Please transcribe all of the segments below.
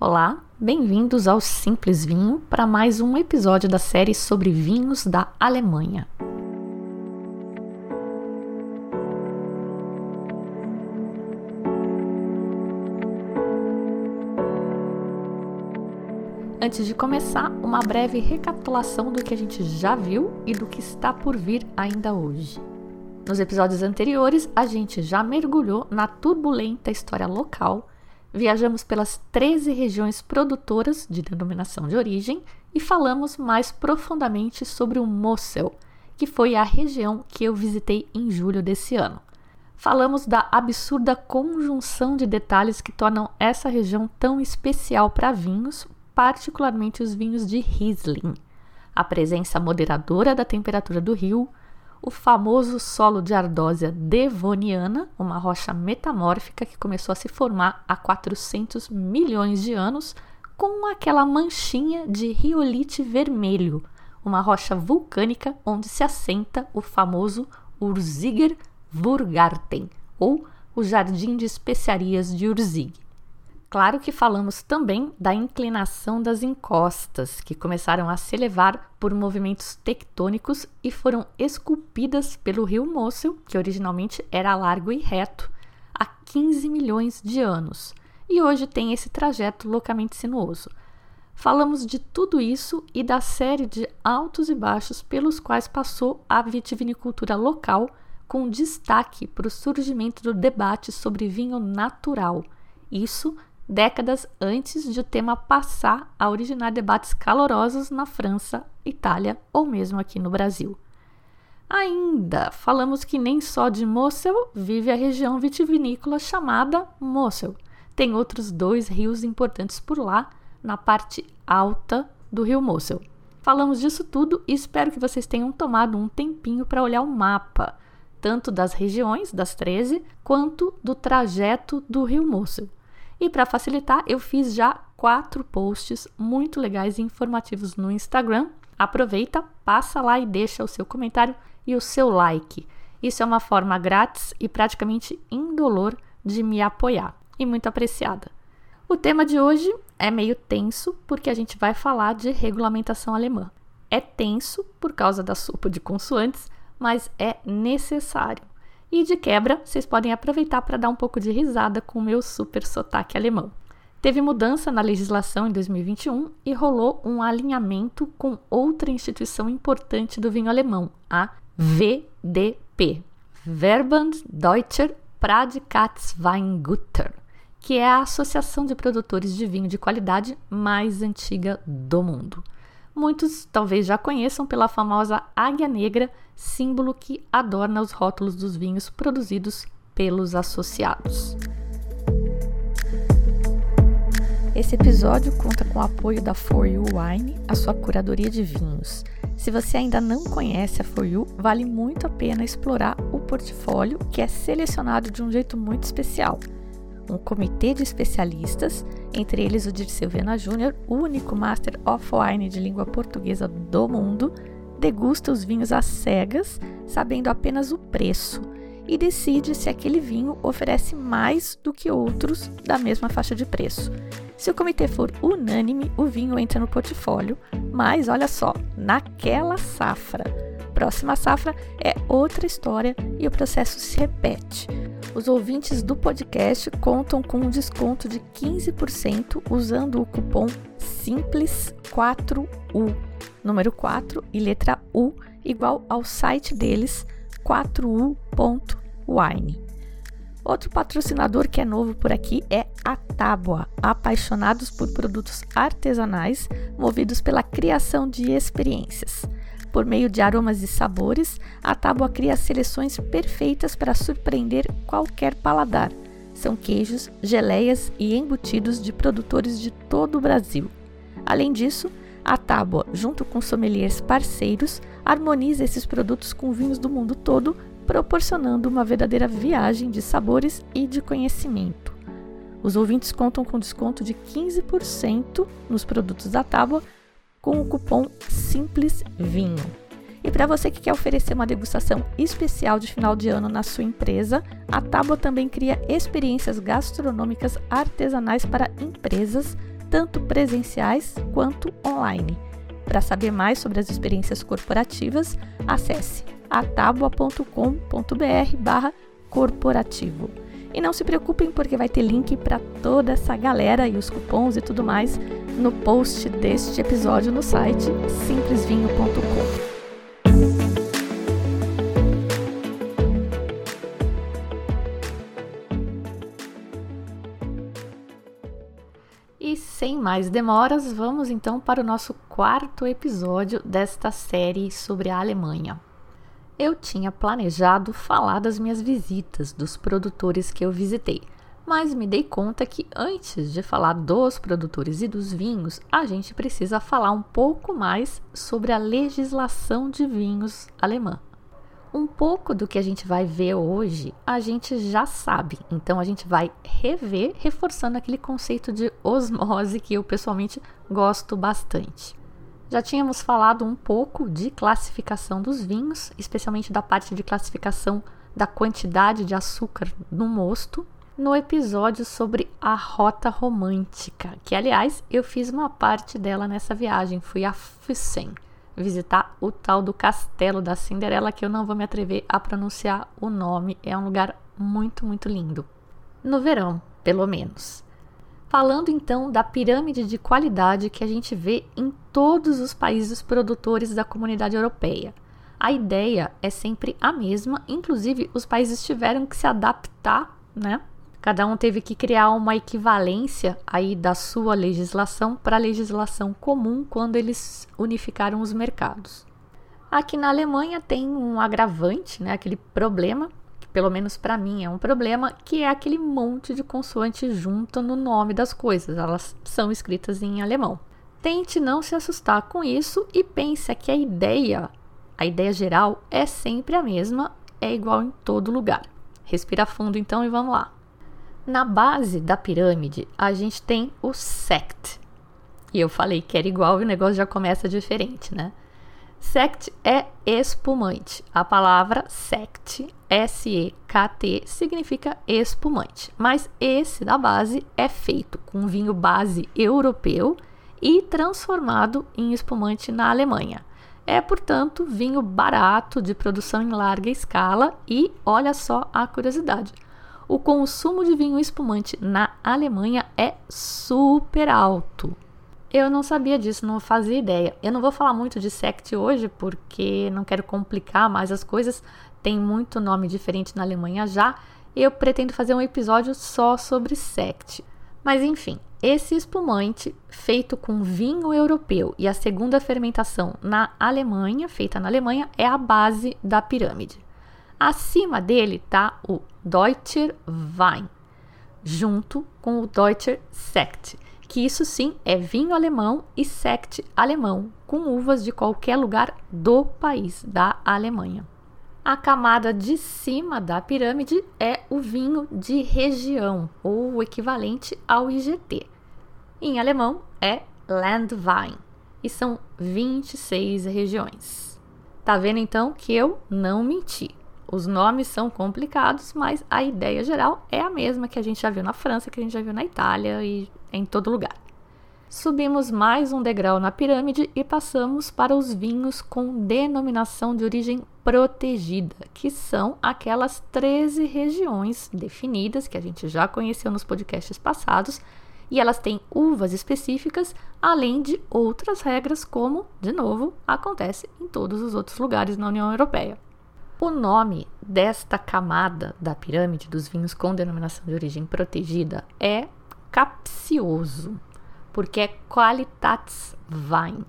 Olá, bem-vindos ao Simples Vinho para mais um episódio da série sobre vinhos da Alemanha. Antes de começar, uma breve recapitulação do que a gente já viu e do que está por vir ainda hoje. Nos episódios anteriores, a gente já mergulhou na turbulenta história local Viajamos pelas 13 regiões produtoras de denominação de origem e falamos mais profundamente sobre o Mosel, que foi a região que eu visitei em julho desse ano. Falamos da absurda conjunção de detalhes que tornam essa região tão especial para vinhos, particularmente os vinhos de Riesling. A presença moderadora da temperatura do rio, o famoso solo de ardósia devoniana, uma rocha metamórfica que começou a se formar há 400 milhões de anos, com aquela manchinha de riolite vermelho, uma rocha vulcânica onde se assenta o famoso Urziger Wurgarten, ou o Jardim de Especiarias de Urzig. Claro que falamos também da inclinação das encostas, que começaram a se elevar por movimentos tectônicos e foram esculpidas pelo rio Mosel, que originalmente era largo e reto, há 15 milhões de anos, e hoje tem esse trajeto loucamente sinuoso. Falamos de tudo isso e da série de altos e baixos pelos quais passou a vitivinicultura local, com destaque para o surgimento do debate sobre vinho natural. Isso décadas antes de o tema passar a originar debates calorosos na França, Itália ou mesmo aqui no Brasil. Ainda falamos que nem só de Mosel vive a região vitivinícola chamada Mosel. Tem outros dois rios importantes por lá, na parte alta do rio Mosel. Falamos disso tudo e espero que vocês tenham tomado um tempinho para olhar o mapa, tanto das regiões, das 13, quanto do trajeto do rio Mosel. E para facilitar, eu fiz já quatro posts muito legais e informativos no Instagram. Aproveita, passa lá e deixa o seu comentário e o seu like. Isso é uma forma grátis e praticamente indolor de me apoiar e muito apreciada. O tema de hoje é meio tenso porque a gente vai falar de regulamentação alemã. É tenso por causa da sopa de consoantes, mas é necessário. E de quebra, vocês podem aproveitar para dar um pouco de risada com o meu super sotaque alemão. Teve mudança na legislação em 2021 e rolou um alinhamento com outra instituição importante do vinho alemão, a VDP, Verband Deutscher Pradikatsweingüter, que é a associação de produtores de vinho de qualidade mais antiga do mundo. Muitos talvez já conheçam pela famosa águia negra, símbolo que adorna os rótulos dos vinhos produzidos pelos associados. Esse episódio conta com o apoio da For You Wine, a sua curadoria de vinhos. Se você ainda não conhece a For You, vale muito a pena explorar o portfólio que é selecionado de um jeito muito especial um comitê de especialistas, entre eles o Dirceu Viana Júnior, único Master of Wine de língua portuguesa do mundo, degusta os vinhos às cegas, sabendo apenas o preço, e decide se aquele vinho oferece mais do que outros da mesma faixa de preço. Se o comitê for unânime, o vinho entra no portfólio, mas olha só, naquela safra. Próxima safra é outra história e o processo se repete os ouvintes do podcast contam com um desconto de 15% usando o cupom SIMPLES4U, número 4 e letra U, igual ao site deles 4u.wine. Outro patrocinador que é novo por aqui é a Tábua, apaixonados por produtos artesanais movidos pela criação de experiências. Por meio de aromas e sabores, a tábua cria seleções perfeitas para surpreender qualquer paladar. São queijos, geleias e embutidos de produtores de todo o Brasil. Além disso, a tábua, junto com sommeliers parceiros, harmoniza esses produtos com vinhos do mundo todo, proporcionando uma verdadeira viagem de sabores e de conhecimento. Os ouvintes contam com desconto de 15% nos produtos da tábua com o cupom Simples Vinho. E para você que quer oferecer uma degustação especial de final de ano na sua empresa, a Tábua também cria experiências gastronômicas artesanais para empresas tanto presenciais quanto online. Para saber mais sobre as experiências corporativas, acesse atabua.com.br corporativo. E não se preocupem porque vai ter link para toda essa galera e os cupons e tudo mais no post deste episódio no site simplesvinho.com. E sem mais demoras, vamos então para o nosso quarto episódio desta série sobre a Alemanha. Eu tinha planejado falar das minhas visitas, dos produtores que eu visitei, mas me dei conta que antes de falar dos produtores e dos vinhos, a gente precisa falar um pouco mais sobre a legislação de vinhos alemã. Um pouco do que a gente vai ver hoje, a gente já sabe, então a gente vai rever, reforçando aquele conceito de osmose que eu pessoalmente gosto bastante. Já tínhamos falado um pouco de classificação dos vinhos, especialmente da parte de classificação da quantidade de açúcar no mosto, no episódio sobre a rota romântica, que aliás eu fiz uma parte dela nessa viagem, fui a Füssen visitar o tal do castelo da Cinderela, que eu não vou me atrever a pronunciar o nome, é um lugar muito, muito lindo. No verão, pelo menos. Falando então da pirâmide de qualidade que a gente vê em todos os países produtores da comunidade europeia. A ideia é sempre a mesma, inclusive os países tiveram que se adaptar, né? Cada um teve que criar uma equivalência aí da sua legislação para a legislação comum quando eles unificaram os mercados. Aqui na Alemanha tem um agravante, né, aquele problema pelo menos para mim é um problema, que é aquele monte de consoante junto no nome das coisas. Elas são escritas em alemão. Tente não se assustar com isso e pense que a ideia, a ideia geral é sempre a mesma, é igual em todo lugar. Respira fundo então e vamos lá. Na base da pirâmide, a gente tem o sect. E eu falei que era igual e o negócio já começa diferente, né? Sect é espumante. A palavra sect, S-E-K-T, significa espumante. Mas esse da base é feito com vinho base europeu e transformado em espumante na Alemanha. É, portanto, vinho barato de produção em larga escala e olha só a curiosidade. O consumo de vinho espumante na Alemanha é super alto. Eu não sabia disso, não fazia ideia. Eu não vou falar muito de sect hoje porque não quero complicar mais as coisas. Tem muito nome diferente na Alemanha já. Eu pretendo fazer um episódio só sobre sect. Mas enfim, esse espumante feito com vinho europeu e a segunda fermentação na Alemanha, feita na Alemanha, é a base da pirâmide. Acima dele está o Deutscher Wein, junto com o Deutscher Sekt que isso sim é vinho alemão e sect alemão, com uvas de qualquer lugar do país, da Alemanha. A camada de cima da pirâmide é o vinho de região, ou o equivalente ao IGT. Em alemão é Landwein, e são 26 regiões. Tá vendo então que eu não menti. Os nomes são complicados, mas a ideia geral é a mesma que a gente já viu na França, que a gente já viu na Itália e em todo lugar. Subimos mais um degrau na pirâmide e passamos para os vinhos com denominação de origem protegida, que são aquelas 13 regiões definidas que a gente já conheceu nos podcasts passados, e elas têm uvas específicas, além de outras regras, como, de novo, acontece em todos os outros lugares na União Europeia. O nome desta camada da pirâmide dos vinhos com denominação de origem protegida é capcioso, porque é Qualitätswein.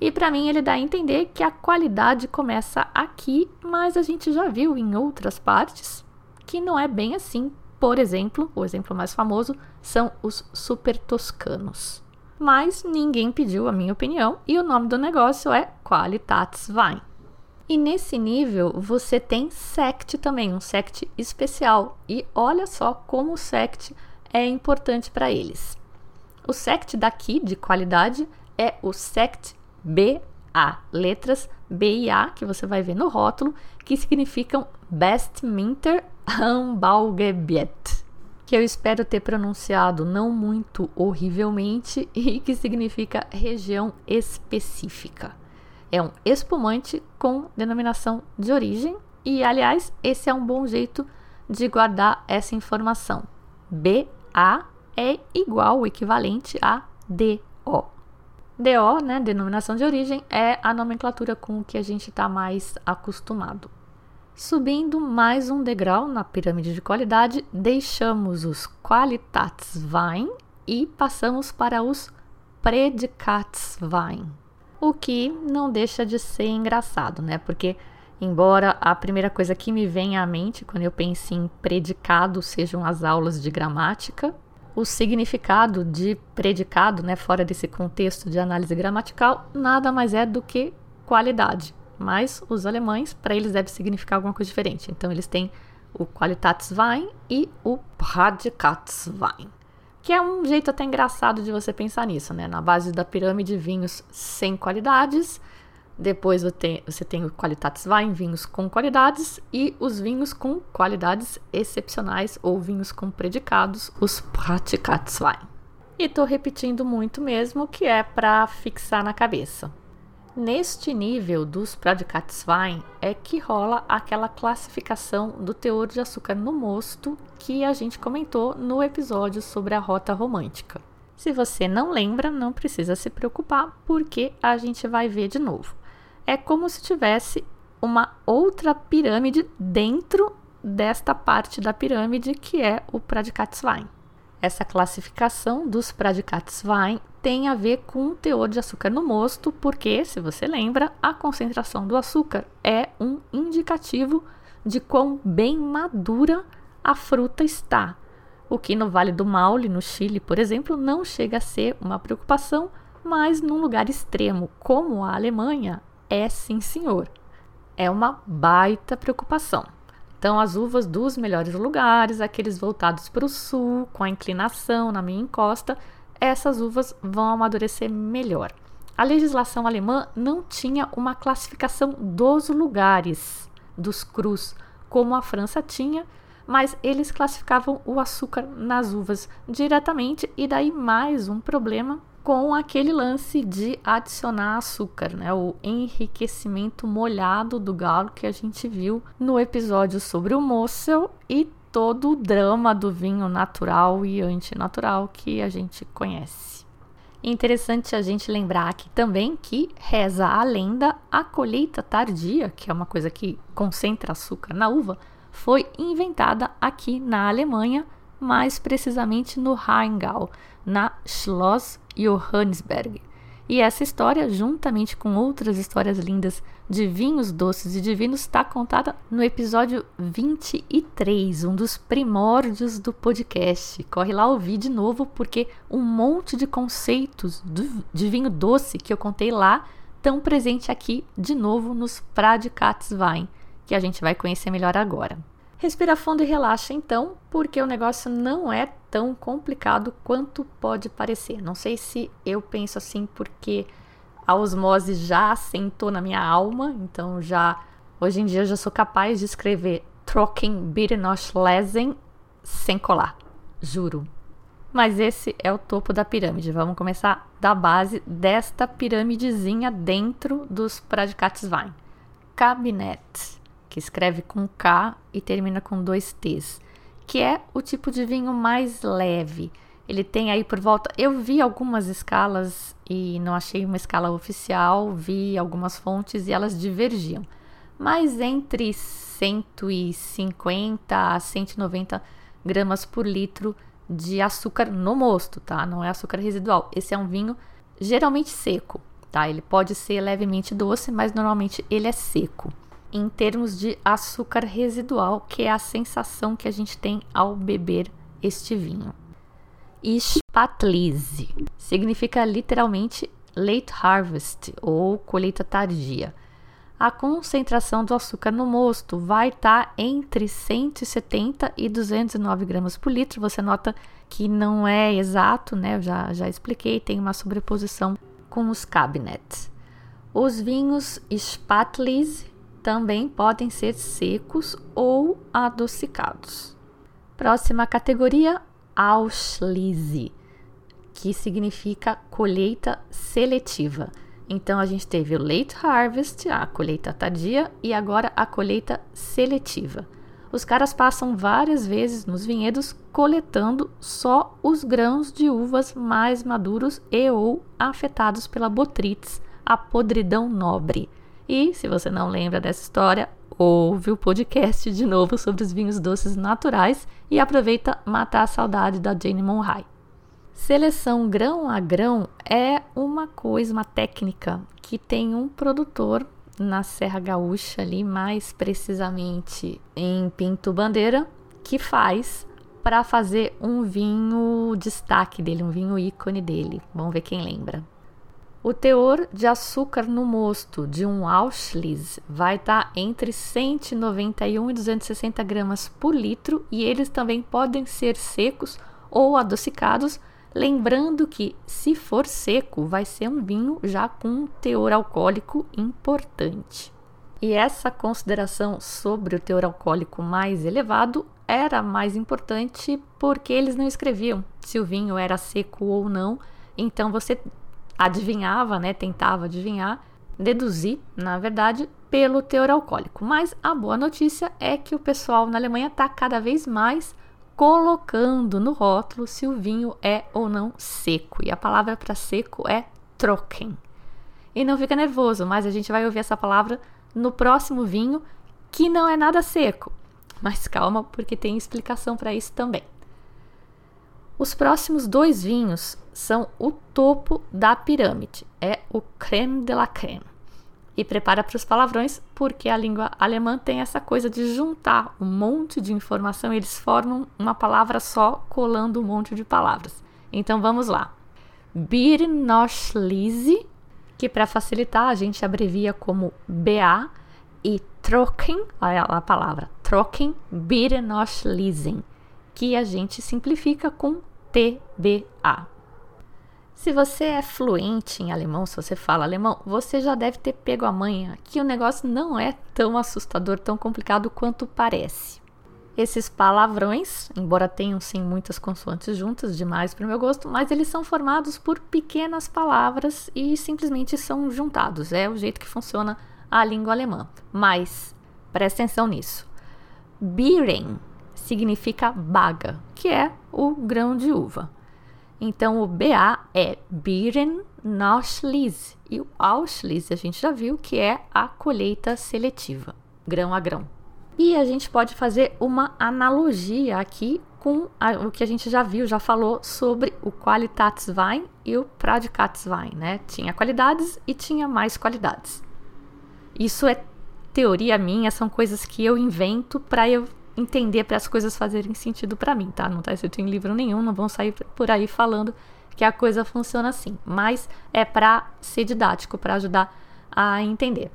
E para mim ele dá a entender que a qualidade começa aqui, mas a gente já viu em outras partes que não é bem assim. Por exemplo, o exemplo mais famoso são os super toscanos. Mas ninguém pediu a minha opinião e o nome do negócio é Qualitätswein. E nesse nível você tem sect também, um sect especial. E olha só como o sect é importante para eles. O sect daqui de qualidade é o sect BA, letras B e A que você vai ver no rótulo, que significam Best Minter Anbaugebiet. que eu espero ter pronunciado não muito horrivelmente e que significa região específica. É um espumante com denominação de origem e, aliás, esse é um bom jeito de guardar essa informação. BA é igual, equivalente a DO. DO, né, denominação de origem, é a nomenclatura com que a gente está mais acostumado. Subindo mais um degrau na pirâmide de qualidade, deixamos os Qualitätswein e passamos para os Predikatswein. O que não deixa de ser engraçado, né? Porque, embora a primeira coisa que me vem à mente quando eu penso em predicado sejam as aulas de gramática, o significado de predicado, né, fora desse contexto de análise gramatical, nada mais é do que qualidade mas os alemães, para eles deve significar alguma coisa diferente. Então eles têm o Qualitätswein e o Prädikatswein, que é um jeito até engraçado de você pensar nisso, né? Na base da pirâmide, vinhos sem qualidades, depois você tem o Qualitätswein, vinhos com qualidades, e os vinhos com qualidades excepcionais ou vinhos com predicados, os Prädikatswein. E estou repetindo muito mesmo, que é para fixar na cabeça. Neste nível dos Prädikatswein é que rola aquela classificação do teor de açúcar no mosto que a gente comentou no episódio sobre a rota romântica. Se você não lembra, não precisa se preocupar, porque a gente vai ver de novo. É como se tivesse uma outra pirâmide dentro desta parte da pirâmide que é o Prädikatswein. Essa classificação dos Prädikatswein tem a ver com o teor de açúcar no mosto, porque, se você lembra, a concentração do açúcar é um indicativo de quão bem madura a fruta está. O que no Vale do Maule, no Chile, por exemplo, não chega a ser uma preocupação, mas num lugar extremo como a Alemanha, é sim, senhor. É uma baita preocupação. Então, as uvas dos melhores lugares, aqueles voltados para o sul, com a inclinação na minha encosta, essas uvas vão amadurecer melhor. A legislação alemã não tinha uma classificação dos lugares dos crus, como a França tinha, mas eles classificavam o açúcar nas uvas diretamente, e daí mais um problema com aquele lance de adicionar açúcar, né? O enriquecimento molhado do galo que a gente viu no episódio sobre o Mosel e todo o drama do vinho natural e antinatural que a gente conhece. Interessante a gente lembrar aqui também que reza a lenda a colheita tardia, que é uma coisa que concentra açúcar na uva, foi inventada aqui na Alemanha, mais precisamente no Rheingau, na Schloss Johannisberg. E essa história, juntamente com outras histórias lindas de vinhos doces e divinos, está contada no episódio 23, um dos primórdios do podcast. Corre lá ouvir de novo, porque um monte de conceitos de vinho doce que eu contei lá estão presentes aqui de novo nos Pradikatswein, que a gente vai conhecer melhor agora. Respira fundo e relaxa então, porque o negócio não é tão complicado quanto pode parecer. Não sei se eu penso assim porque a osmose já assentou na minha alma, então já hoje em dia eu já sou capaz de escrever Trocken Birnosch Lesen sem colar, juro. Mas esse é o topo da pirâmide. Vamos começar da base desta piramidezinha dentro dos Pradikatswein. Cabinet que escreve com K e termina com dois T's, que é o tipo de vinho mais leve. Ele tem aí por volta. Eu vi algumas escalas e não achei uma escala oficial, vi algumas fontes e elas divergiam. Mas entre 150 a 190 gramas por litro de açúcar no mosto, tá? Não é açúcar residual. Esse é um vinho geralmente seco, tá? Ele pode ser levemente doce, mas normalmente ele é seco em termos de açúcar residual, que é a sensação que a gente tem ao beber este vinho. Spatlese significa literalmente late harvest ou colheita tardia. A concentração do açúcar no mosto vai estar tá entre 170 e 209 gramas por litro. Você nota que não é exato, né? Eu já, já expliquei, tem uma sobreposição com os cabinets. Os vinhos Spatlese também podem ser secos ou adocicados. Próxima categoria, Ausschließe, que significa colheita seletiva. Então a gente teve o late harvest, a colheita tardia, e agora a colheita seletiva. Os caras passam várias vezes nos vinhedos coletando só os grãos de uvas mais maduros e ou afetados pela botrytis, a podridão nobre. E, se você não lembra dessa história, ouve o podcast de novo sobre os vinhos doces naturais e aproveita matar a saudade da Jane Monrai. Seleção grão a grão é uma coisa, uma técnica que tem um produtor na Serra Gaúcha, ali mais precisamente em Pinto Bandeira, que faz para fazer um vinho destaque dele, um vinho ícone dele. Vamos ver quem lembra. O teor de açúcar no mosto de um Auschlitz vai estar tá entre 191 e 260 gramas por litro e eles também podem ser secos ou adocicados Lembrando que, se for seco, vai ser um vinho já com um teor alcoólico importante. E essa consideração sobre o teor alcoólico mais elevado era mais importante porque eles não escreviam se o vinho era seco ou não. Então você adivinhava, né, tentava adivinhar, deduzir, na verdade, pelo teor alcoólico. Mas a boa notícia é que o pessoal na Alemanha está cada vez mais colocando no rótulo se o vinho é ou não seco. E a palavra para seco é trocken. E não fica nervoso, mas a gente vai ouvir essa palavra no próximo vinho, que não é nada seco. Mas calma, porque tem explicação para isso também. Os próximos dois vinhos são o topo da pirâmide, é o creme de la creme e prepara para os palavrões, porque a língua alemã tem essa coisa de juntar um monte de informação, eles formam uma palavra só, colando um monte de palavras. Então vamos lá. Birnoschlise, que para facilitar a gente abrevia como BA, e Trocken, olha a palavra, Trocken Birnoschlisen, que a gente simplifica com TBA. Se você é fluente em alemão, se você fala alemão, você já deve ter pego a manha que o negócio não é tão assustador, tão complicado quanto parece. Esses palavrões, embora tenham sim muitas consoantes juntas, demais para o meu gosto, mas eles são formados por pequenas palavras e simplesmente são juntados. É o jeito que funciona a língua alemã. Mas preste atenção nisso. Biren significa baga, que é o grão de uva. Então, o BA é Biren Nachlis e o Ausschließ a gente já viu que é a colheita seletiva, grão a grão. E a gente pode fazer uma analogia aqui com a, o que a gente já viu, já falou sobre o Qualitätswein e o Pradikatswein, né? Tinha qualidades e tinha mais qualidades. Isso é teoria minha, são coisas que eu invento para eu entender para as coisas fazerem sentido para mim, tá? Não está escrito em livro nenhum, não vão sair por aí falando que a coisa funciona assim, mas é para ser didático, para ajudar a entender.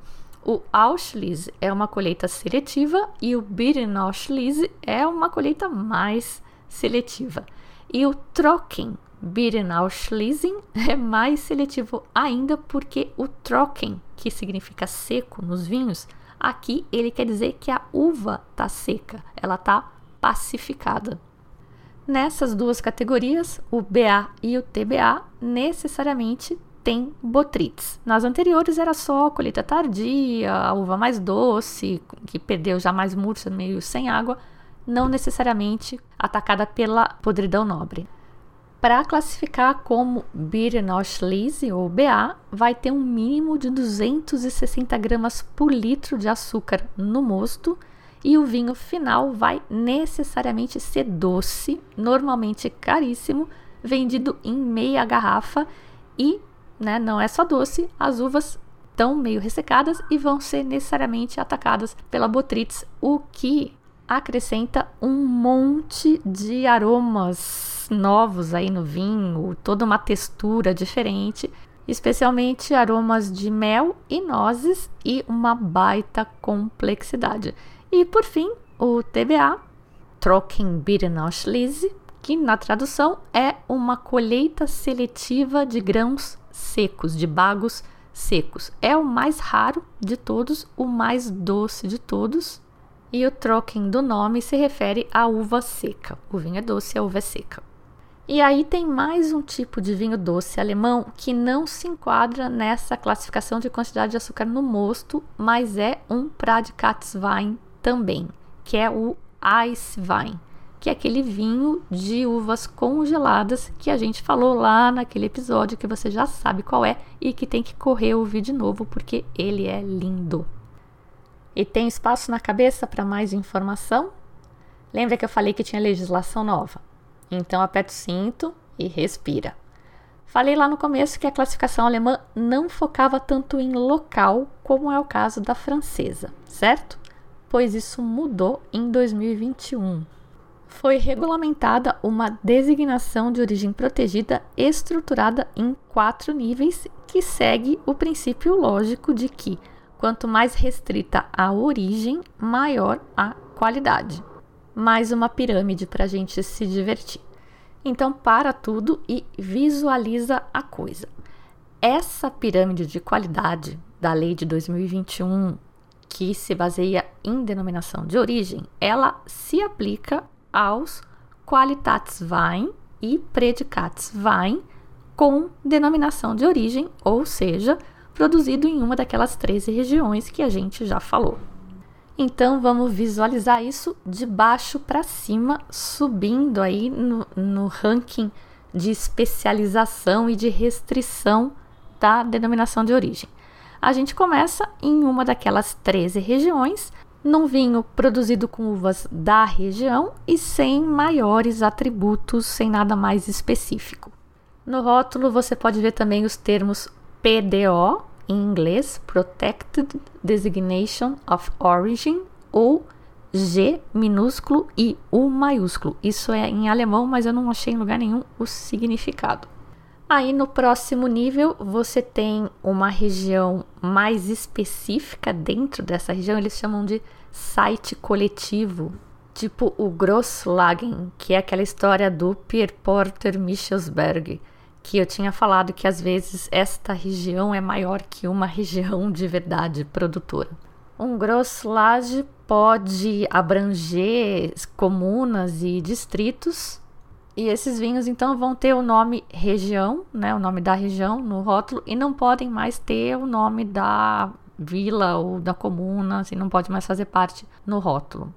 O Auschlitz é uma colheita seletiva e o Birnauschlitz é uma colheita mais seletiva. E o Trocken Birnauschließen é mais seletivo ainda porque o Trocken, que significa seco nos vinhos, Aqui ele quer dizer que a uva está seca, ela está pacificada. Nessas duas categorias, o BA e o TBA necessariamente têm botrytis. Nas anteriores era só colheita tardia, a uva mais doce, que perdeu já mais murcha, meio sem água, não necessariamente atacada pela podridão nobre. Para classificar como Birnoschlise ou BA, vai ter um mínimo de 260 gramas por litro de açúcar no mosto e o vinho final vai necessariamente ser doce, normalmente caríssimo, vendido em meia garrafa e né, não é só doce, as uvas estão meio ressecadas e vão ser necessariamente atacadas pela botrytis, o que acrescenta um monte de aromas novos aí no vinho, toda uma textura diferente, especialmente aromas de mel e nozes e uma baita complexidade. E por fim, o TBA, Trockenbeerenausschlese, que na tradução é uma colheita seletiva de grãos secos, de bagos secos. É o mais raro de todos, o mais doce de todos, E o troquem do nome se refere à uva seca. O vinho é doce, a uva é seca. E aí tem mais um tipo de vinho doce alemão que não se enquadra nessa classificação de quantidade de açúcar no mosto, mas é um Pradikatswein também, que é o Eiswein, que é aquele vinho de uvas congeladas que a gente falou lá naquele episódio que você já sabe qual é e que tem que correr ouvir de novo porque ele é lindo. E tem espaço na cabeça para mais informação? Lembra que eu falei que tinha legislação nova? Então aperta o cinto e respira. Falei lá no começo que a classificação alemã não focava tanto em local como é o caso da francesa, certo? Pois isso mudou em 2021. Foi regulamentada uma designação de origem protegida estruturada em quatro níveis que segue o princípio lógico de que quanto mais restrita a origem, maior a qualidade mais uma pirâmide para a gente se divertir. Então, para tudo e visualiza a coisa. Essa pirâmide de qualidade da lei de 2021, que se baseia em denominação de origem, ela se aplica aos Qualitätswein e Prädikatswein com denominação de origem, ou seja, produzido em uma daquelas 13 regiões que a gente já falou. Então vamos visualizar isso de baixo para cima, subindo aí no, no ranking de especialização e de restrição da denominação de origem. A gente começa em uma daquelas 13 regiões, num vinho produzido com uvas da região e sem maiores atributos, sem nada mais específico. No rótulo você pode ver também os termos PDO, em inglês Protected Designation of Origin ou G minúsculo e U maiúsculo. Isso é em alemão, mas eu não achei em lugar nenhum o significado. Aí no próximo nível você tem uma região mais específica dentro dessa região, eles chamam de site coletivo, tipo o Grosslagen, que é aquela história do Pierre Porter Michelsberg que eu tinha falado que às vezes esta região é maior que uma região de verdade produtora. Um grosslage pode abranger comunas e distritos, e esses vinhos então vão ter o nome região, né, o nome da região no rótulo, e não podem mais ter o nome da vila ou da comuna, assim, não pode mais fazer parte no rótulo.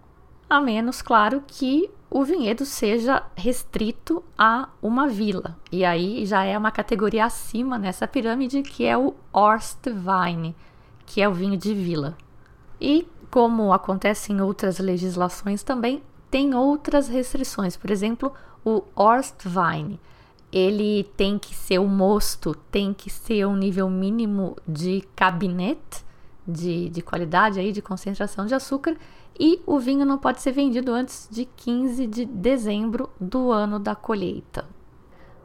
A menos, claro, que o vinhedo seja restrito a uma vila. E aí já é uma categoria acima nessa pirâmide que é o Orstwein, que é o vinho de vila. E como acontece em outras legislações também, tem outras restrições. Por exemplo, o Orstwein, ele tem que ser o mosto, tem que ser um nível mínimo de cabinet, de, de qualidade aí, de concentração de açúcar, e o vinho não pode ser vendido antes de 15 de dezembro do ano da colheita.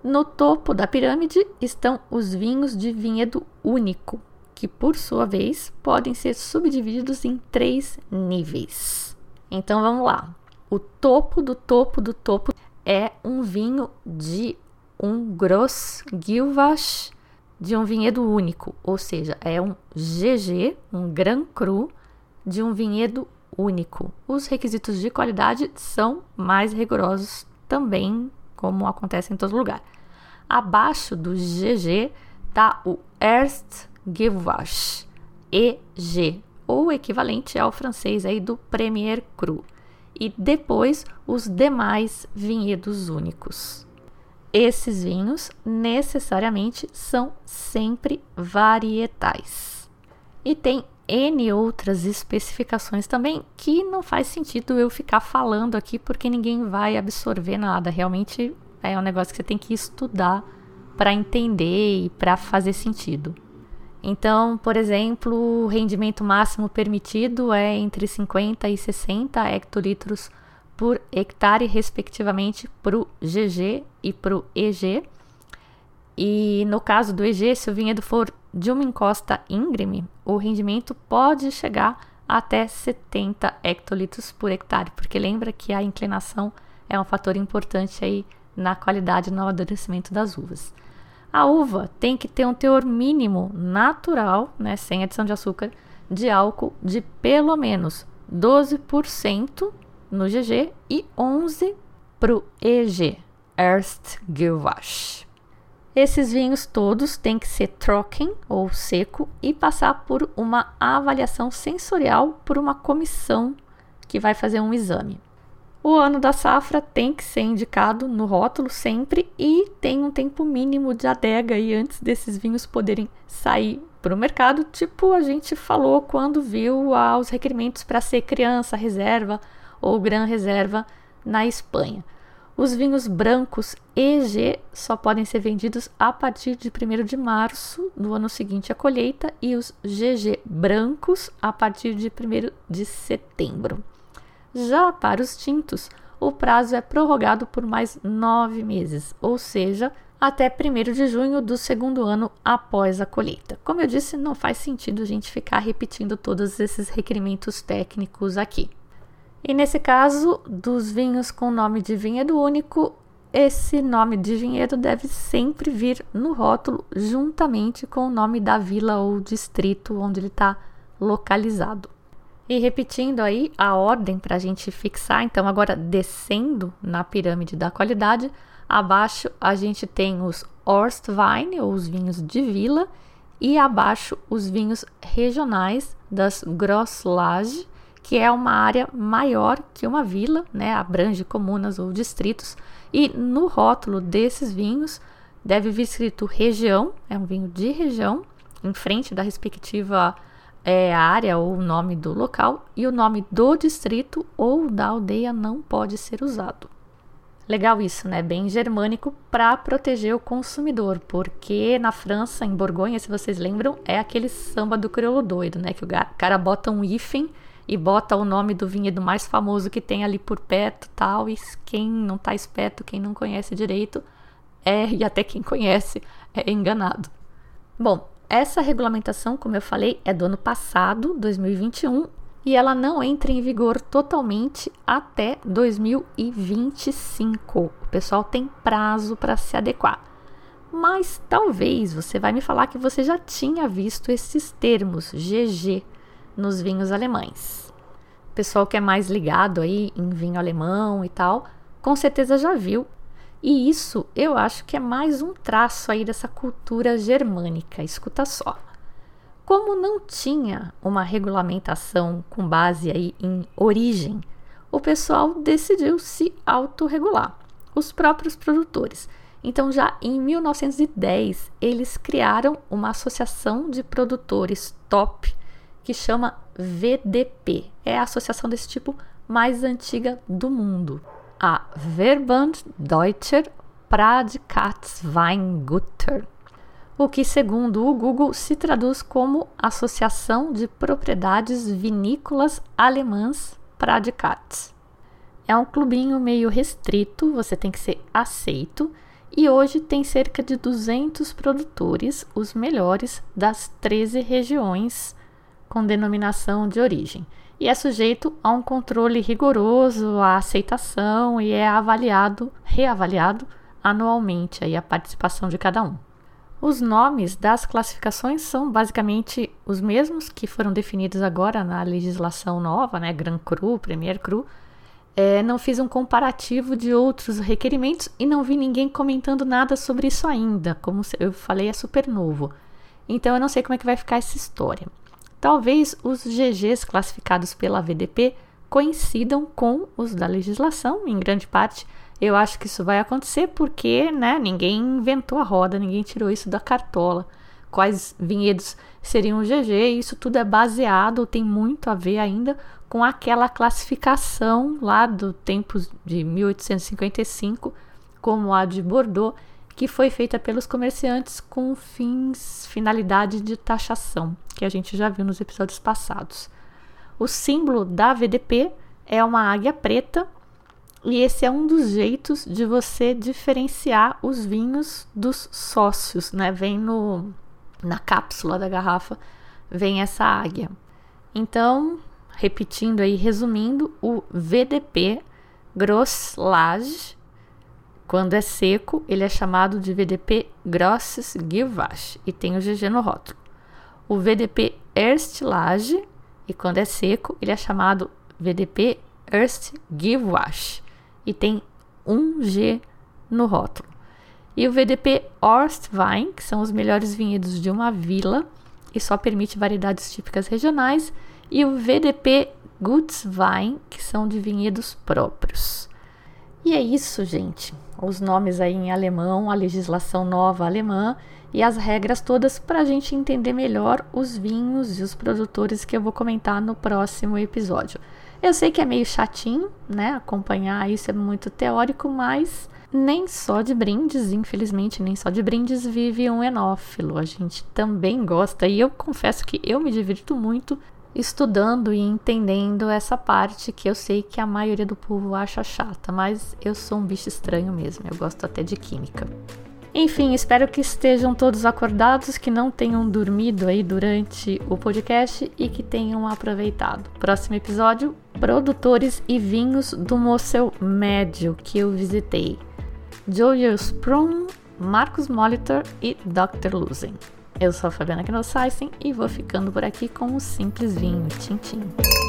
No topo da pirâmide estão os vinhos de vinhedo único, que por sua vez podem ser subdivididos em três níveis. Então vamos lá. O topo do topo do topo é um vinho de um Gross Gilvash de um vinhedo único, ou seja, é um GG, um Gran Cru de um vinhedo único. Os requisitos de qualidade são mais rigorosos também, como acontece em todo lugar. Abaixo do GG está o Erst Gewach, EG, ou equivalente ao francês aí do Premier Cru. E depois os demais vinhedos únicos. Esses vinhos necessariamente são sempre varietais. E tem N outras especificações também que não faz sentido eu ficar falando aqui porque ninguém vai absorver nada. Realmente é um negócio que você tem que estudar para entender e para fazer sentido. Então, por exemplo, o rendimento máximo permitido é entre 50 e 60 hectolitros por hectare, respectivamente, para o GG e para o EG. E no caso do EG, se o vinhedo for de uma encosta íngreme, o rendimento pode chegar até 70 hectolitros por hectare, porque lembra que a inclinação é um fator importante aí na qualidade no amadurecimento das uvas. A uva tem que ter um teor mínimo natural, né, sem adição de açúcar, de álcool de pelo menos 12% no GG e 11% para o EG, Erstgewach. Esses vinhos todos têm que ser trocken ou seco e passar por uma avaliação sensorial por uma comissão que vai fazer um exame. O ano da safra tem que ser indicado no rótulo sempre e tem um tempo mínimo de adega aí antes desses vinhos poderem sair para o mercado, tipo a gente falou quando viu ah, os requerimentos para ser criança reserva ou gran reserva na Espanha. Os vinhos brancos EG só podem ser vendidos a partir de 1 de março do ano seguinte à colheita e os GG brancos a partir de 1 de setembro. Já para os tintos, o prazo é prorrogado por mais nove meses, ou seja, até 1 de junho do segundo ano após a colheita. Como eu disse, não faz sentido a gente ficar repetindo todos esses requerimentos técnicos aqui. E nesse caso, dos vinhos com nome de vinhedo único, esse nome de vinhedo deve sempre vir no rótulo juntamente com o nome da vila ou distrito onde ele está localizado. E repetindo aí a ordem para a gente fixar, então agora descendo na pirâmide da qualidade, abaixo a gente tem os Orstwein, ou os vinhos de vila, e abaixo os vinhos regionais das Grosslage, que é uma área maior que uma vila, né, abrange comunas ou distritos, e no rótulo desses vinhos deve vir escrito região, é um vinho de região, em frente da respectiva é, área ou nome do local, e o nome do distrito ou da aldeia não pode ser usado. Legal isso, né? Bem germânico para proteger o consumidor, porque na França, em Borgonha, se vocês lembram, é aquele samba do crioulo doido, né? Que o cara bota um hífen e bota o nome do vinhedo mais famoso que tem ali por perto, tal, e quem não está esperto, quem não conhece direito, é e até quem conhece é enganado. Bom, essa regulamentação, como eu falei, é do ano passado, 2021, e ela não entra em vigor totalmente até 2025. O pessoal tem prazo para se adequar. Mas talvez você vai me falar que você já tinha visto esses termos GG nos vinhos alemães. Pessoal que é mais ligado aí em vinho alemão e tal, com certeza já viu. E isso eu acho que é mais um traço aí dessa cultura germânica. Escuta só. Como não tinha uma regulamentação com base aí em origem, o pessoal decidiu se autorregular, os próprios produtores. Então, já em 1910, eles criaram uma associação de produtores top que chama VDP. É a associação desse tipo mais antiga do mundo. A Verband Deutscher Pradikatsweingüter, o que, segundo o Google, se traduz como Associação de Propriedades Vinícolas Alemãs Pradikats. É um clubinho meio restrito, você tem que ser aceito, e hoje tem cerca de 200 produtores, os melhores das 13 regiões com denominação de origem e é sujeito a um controle rigoroso, a aceitação e é avaliado, reavaliado anualmente aí a participação de cada um. Os nomes das classificações são basicamente os mesmos que foram definidos agora na legislação nova, né, Grand Cru, Premier Cru. É, não fiz um comparativo de outros requerimentos e não vi ninguém comentando nada sobre isso ainda. Como eu falei, é super novo. Então eu não sei como é que vai ficar essa história. Talvez os GGs classificados pela VDP coincidam com os da legislação, em grande parte. Eu acho que isso vai acontecer porque né, ninguém inventou a roda, ninguém tirou isso da cartola. Quais vinhedos seriam GG? Isso tudo é baseado, tem muito a ver ainda com aquela classificação lá do tempo de 1855, como a de Bordeaux, que foi feita pelos comerciantes com fins, finalidade de taxação, que a gente já viu nos episódios passados. O símbolo da VDP é uma águia preta, e esse é um dos jeitos de você diferenciar os vinhos dos sócios, né? Vem no na cápsula da garrafa, vem essa águia. Então, repetindo aí, resumindo, o VDP Grosslage quando é seco, ele é chamado de VDP Grosses Gewach e tem o GG no rótulo. O VDP Erstlage E quando é seco, ele é chamado VDP Erst Gewwasch e tem um G no rótulo. E o VDP Orstwein, que são os melhores vinhedos de uma vila e só permite variedades típicas regionais, e o VDP Gutswein, que são de vinhedos próprios. E é isso, gente. Os nomes aí em alemão, a legislação nova alemã e as regras todas para a gente entender melhor os vinhos e os produtores que eu vou comentar no próximo episódio. Eu sei que é meio chatinho, né? Acompanhar isso é muito teórico, mas nem só de brindes, infelizmente, nem só de brindes vive um enófilo. A gente também gosta e eu confesso que eu me divirto muito estudando e entendendo essa parte que eu sei que a maioria do povo acha chata, mas eu sou um bicho estranho mesmo, eu gosto até de química. Enfim, espero que estejam todos acordados, que não tenham dormido aí durante o podcast e que tenham aproveitado. Próximo episódio: produtores e vinhos do Mosel Médio que eu visitei. Joel Sprung, Marcos Molitor e Dr. Luzen. Eu sou a Fabiana Knossaisen e vou ficando por aqui com um simples vinho. Tchim, tchim.